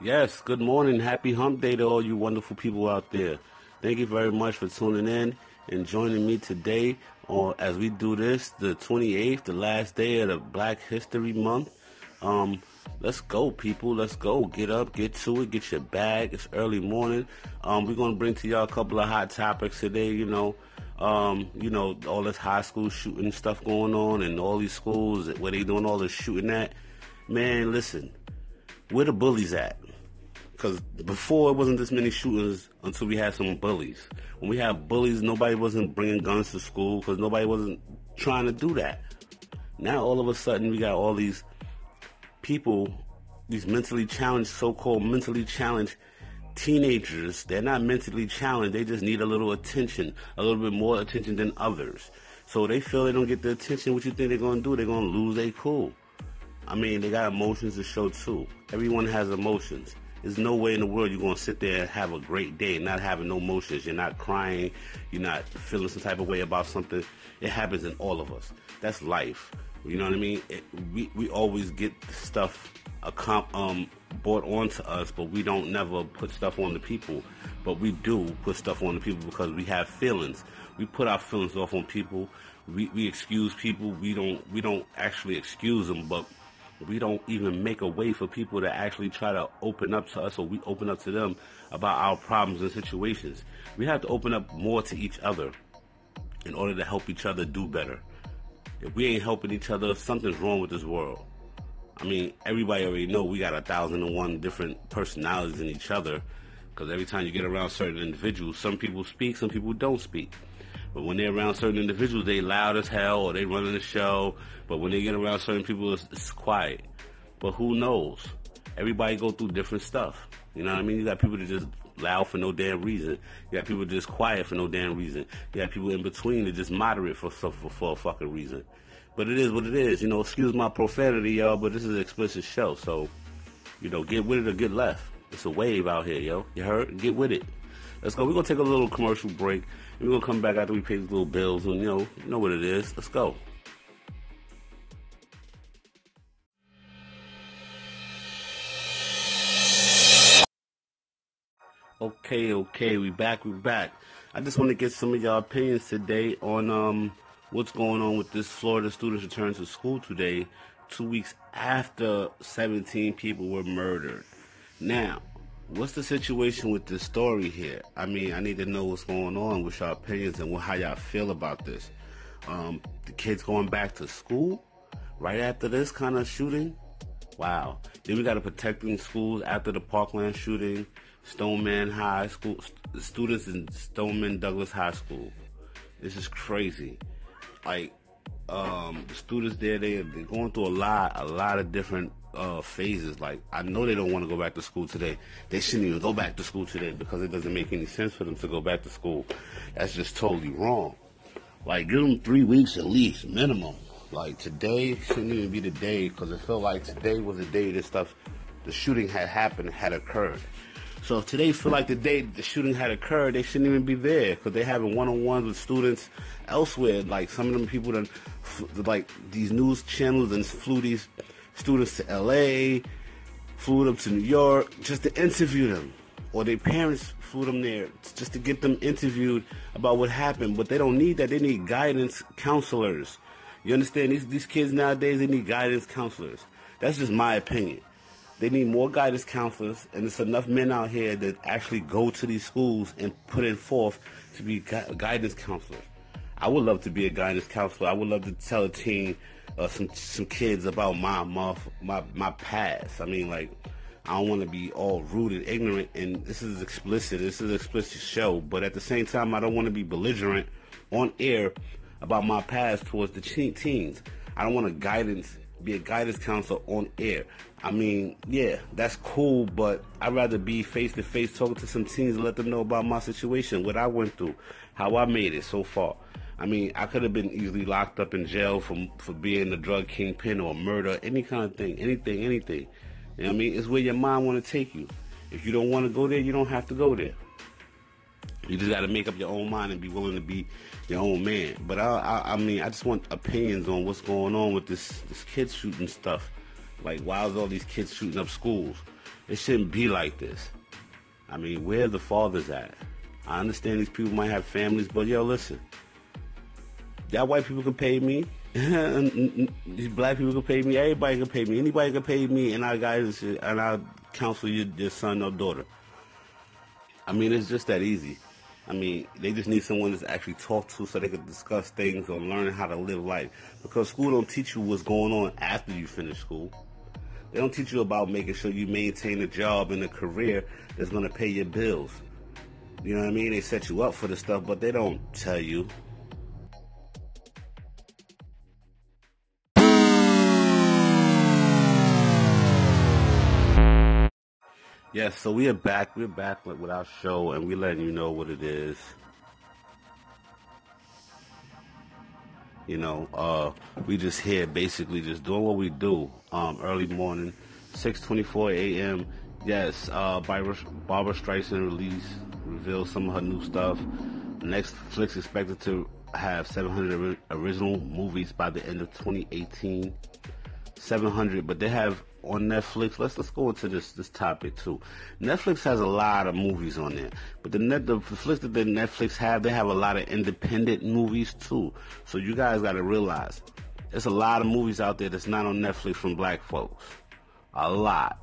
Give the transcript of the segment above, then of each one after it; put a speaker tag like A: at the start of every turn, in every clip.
A: Yes, good morning. Happy hump day to all you wonderful people out there. Thank you very much for tuning in and joining me today on as we do this, the 28th, the last day of the Black History Month. Um, let's go, people. Let's go. Get up, get to it, get your bag. It's early morning. Um, we're gonna bring to y'all a couple of hot topics today. You know, um, you know, all this high school shooting stuff going on, and all these schools where they doing all this shooting at. Man, listen, where the bullies at? Because before it wasn't this many shooters until we had some bullies. When we had bullies, nobody wasn't bringing guns to school because nobody wasn't trying to do that. Now all of a sudden we got all these people, these mentally challenged, so-called mentally challenged teenagers. They're not mentally challenged. They just need a little attention, a little bit more attention than others. So they feel they don't get the attention. What you think they're gonna do? They're gonna lose their cool. I mean, they got emotions to show too. Everyone has emotions. There's no way in the world you're gonna sit there and have a great day, not having no emotions. You're not crying. You're not feeling some type of way about something. It happens in all of us. That's life. You know what I mean? It, we we always get stuff um brought onto us, but we don't never put stuff on the people. But we do put stuff on the people because we have feelings. We put our feelings off on people. We we excuse people. We don't we don't actually excuse them, but we don't even make a way for people to actually try to open up to us or we open up to them about our problems and situations. We have to open up more to each other in order to help each other do better. If we ain't helping each other, something's wrong with this world. I mean, everybody already know we got a thousand and one different personalities in each other. Because every time you get around certain individuals, some people speak, some people don't speak. But when they're around certain individuals, they loud as hell or they running the show. But when they get around certain people, it's, it's quiet. But who knows? Everybody go through different stuff. You know what I mean? You got people that just loud for no damn reason. You got people just quiet for no damn reason. You got people in between that just moderate for, for, for a fucking reason. But it is what it is. You know, excuse my profanity, y'all, but this is an explicit show. So, you know, get with it or get left. It's a wave out here, yo. You heard? Get with it. Let's go. We're gonna take a little commercial break. We're gonna come back after we pay these little bills, and you know, you know what it is. Let's go. Okay, okay, we back, we back. I just want to get some of y'all opinions today on um what's going on with this Florida students return to school today, two weeks after 17 people were murdered. Now, what's the situation with this story here? I mean, I need to know what's going on with your opinions and how y'all feel about this. Um, the kids going back to school right after this kind of shooting. Wow. Then we got to protecting schools after the Parkland shooting, Stoneman High School, st- students in Stoneman Douglas High School. This is crazy. Like, um, the students there, they, they're going through a lot, a lot of different uh, phases. Like I know they don't want to go back to school today. They shouldn't even go back to school today because it doesn't make any sense for them to go back to school. That's just totally wrong. Like give them three weeks at least minimum. Like today shouldn't even be the day because it felt like today was the day this stuff, the shooting had happened, had occurred. So if today feel like the day the shooting had occurred, they shouldn't even be there because they're having one-on-ones with students elsewhere. Like some of them people that, like these news channels and flew these students to LA, flew them to New York just to interview them. Or their parents flew them there just to get them interviewed about what happened. But they don't need that. They need guidance counselors. You understand? These, these kids nowadays, they need guidance counselors. That's just my opinion. They need more guidance counselors, and there's enough men out here that actually go to these schools and put in forth to be gu- guidance counselors. I would love to be a guidance counselor. I would love to tell a teen uh, some some kids about my my my past. I mean, like I don't want to be all rude and ignorant. And this is explicit. This is an explicit show. But at the same time, I don't want to be belligerent on air about my past towards the teens. I don't want to guidance be a guidance counselor on air. I mean, yeah, that's cool, but I'd rather be face to face talking to some teens and let them know about my situation, what I went through, how I made it so far. I mean, I could have been easily locked up in jail for for being a drug kingpin or murder, any kind of thing, anything, anything. You know what I mean? It's where your mind want to take you. If you don't want to go there, you don't have to go there. You just got to make up your own mind and be willing to be your own man. But I, I, I mean, I just want opinions on what's going on with this this kid shooting stuff. Like, why is all these kids shooting up schools? It shouldn't be like this. I mean, where the fathers at? I understand these people might have families, but yo, listen. Y'all white people can pay me. black people can pay me. Everybody can pay me. Anybody can pay me, and I guys and I counsel your, your son or daughter. I mean, it's just that easy. I mean, they just need someone to actually talk to so they can discuss things or learn how to live life. Because school don't teach you what's going on after you finish school. They don't teach you about making sure you maintain a job and a career that's going to pay your bills. You know what I mean? They set you up for the stuff, but they don't tell you. Yes, so we are back. We're back with, with our show, and we're letting you know what it is. You know, uh, we just here basically just doing what we do. Um, early morning, 6:24 a.m. Yes, uh, Barbara, Barbra Streisand release reveals some of her new stuff. Netflix expected to have 700 original movies by the end of 2018. 700, but they have on Netflix. Let's let's go into this this topic too. Netflix has a lot of movies on there, but the net the flicks that the Netflix have, they have a lot of independent movies too. So you guys got to realize, there's a lot of movies out there that's not on Netflix from black folks. A lot,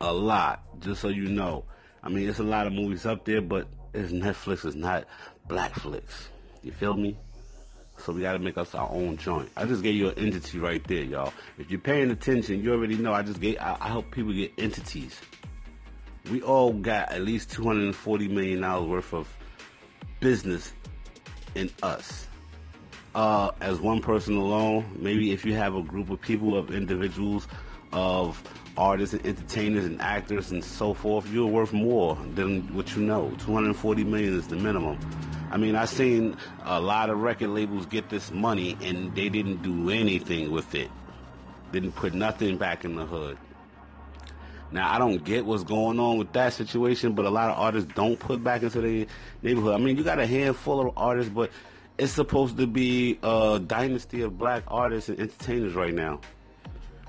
A: a lot. Just so you know, I mean, there's a lot of movies up there, but Netflix is not black flicks. You feel me? So we got to make us our own joint. I just gave you an entity right there, y'all. If you're paying attention, you already know. I just gave. I, I help people get entities. We all got at least 240 million dollars worth of business in us. Uh, as one person alone, maybe if you have a group of people, of individuals, of artists and entertainers and actors and so forth, you're worth more than what you know. 240 million is the minimum. I mean, I've seen a lot of record labels get this money and they didn't do anything with it. Didn't put nothing back in the hood. Now I don't get what's going on with that situation, but a lot of artists don't put back into the neighborhood. I mean, you got a handful of artists, but it's supposed to be a dynasty of black artists and entertainers right now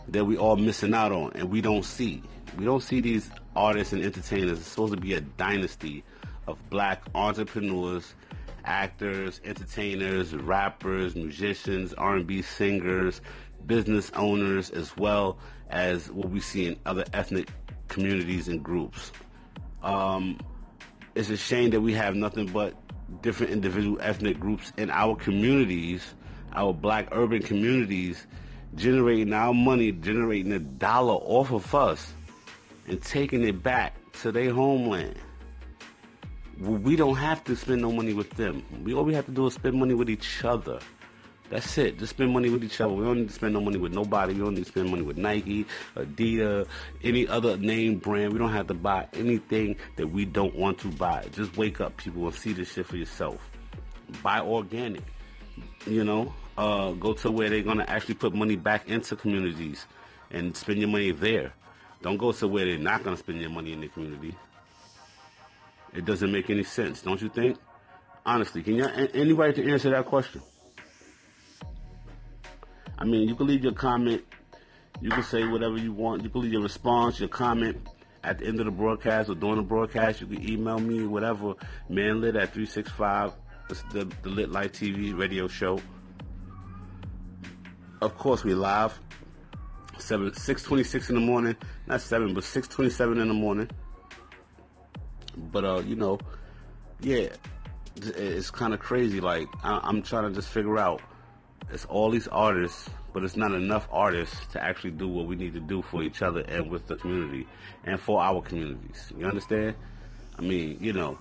A: that we all missing out on, and we don't see. We don't see these artists and entertainers. It's supposed to be a dynasty of black entrepreneurs actors, entertainers, rappers, musicians, R&B singers, business owners, as well as what we see in other ethnic communities and groups. Um, it's a shame that we have nothing but different individual ethnic groups in our communities, our black urban communities, generating our money, generating a dollar off of us, and taking it back to their homeland we don't have to spend no money with them. We all we have to do is spend money with each other. That's it. Just spend money with each other. We don't need to spend no money with nobody. We don't need to spend money with Nike, Adidas, any other name brand. We don't have to buy anything that we don't want to buy. Just wake up, people, and see this shit for yourself. Buy organic. You know, uh, go to where they're gonna actually put money back into communities and spend your money there. Don't go to where they're not gonna spend your money in the community. It doesn't make any sense, don't you think? Honestly, can you anybody to answer that question? I mean, you can leave your comment. You can say whatever you want. You can leave your response, your comment at the end of the broadcast or during the broadcast. You can email me, whatever, manlit at 365. It's the, the Lit Light TV radio show. Of course, we live. 7, 6.26 in the morning. Not 7, but 6.27 in the morning. But uh, you know, yeah, it's kind of crazy. Like I- am trying to just figure out. It's all these artists, but it's not enough artists to actually do what we need to do for each other and with the community and for our communities. You understand? I mean, you know,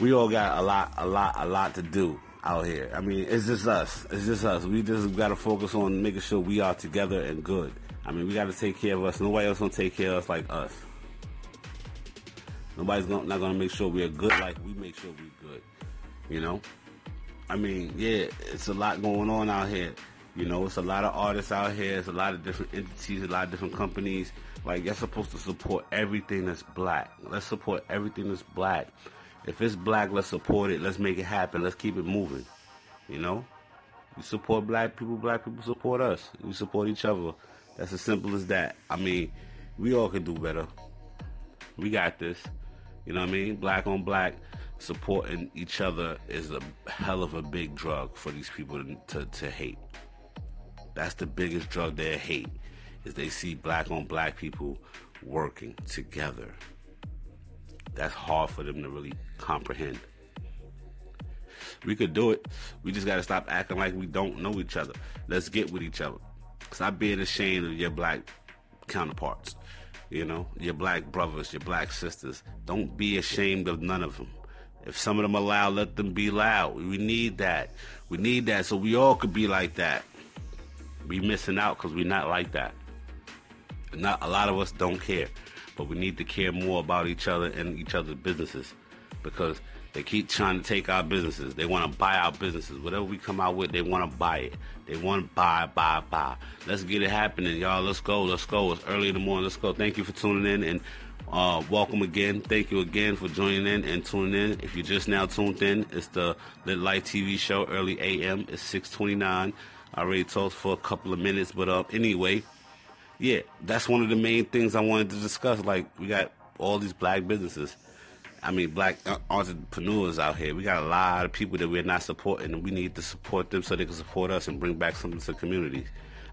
A: we all got a lot, a lot, a lot to do out here. I mean, it's just us. It's just us. We just got to focus on making sure we are together and good. I mean, we got to take care of us. Nobody else gonna take care of us like us. Nobody's gonna, not gonna make sure we're good like we make sure we're good. You know? I mean, yeah, it's a lot going on out here. You know, it's a lot of artists out here. It's a lot of different entities, a lot of different companies. Like, you're supposed to support everything that's black. Let's support everything that's black. If it's black, let's support it. Let's make it happen. Let's keep it moving. You know? We support black people, black people support us. We support each other. That's as simple as that. I mean, We all can do better. We got this. You know what I mean? Black on black, supporting each other is a hell of a big drug for these people to, to, hate. That's the biggest drug they hate, is they see black on black people working together. That's hard for them to really comprehend. We could do it. We just got to stop acting like we don't know each other. Let's get with each other. Stop being ashamed of your black counterparts. You know, your black brothers, your black sisters. Don't be ashamed of none of them. If some of them are loud, let them be loud. We need that. We need that so we all could be like that. We missing out because we're not like that. Not a lot of us don't care, but we need to care more about each other and each other's businesses because they keep trying to take our businesses. They want to buy our businesses. Whatever we come out with, they want to buy it. They want to buy, buy, buy. Let's get it happening, y'all. Let's go. Let's go. It's early in the morning. Let's go. Thank you for tuning in and uh, welcome again. Thank you again for joining in and tuning in. If you're just now tuned in, it's the Lit Light TV show, early AM. It's 629. I already talked for a couple of minutes, but uh, anyway, yeah, that's one of the main things I wanted to discuss. Like, we got all these black businesses I mean, black entrepreneurs out here. We got a lot of people that we're not supporting, and we need to support them so they can support us and bring back something to the community.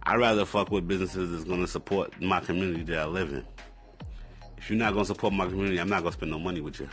A: I'd rather fuck with businesses that's going to support my community that I live in. If you're not going to support my community, I'm not going to spend no money with you.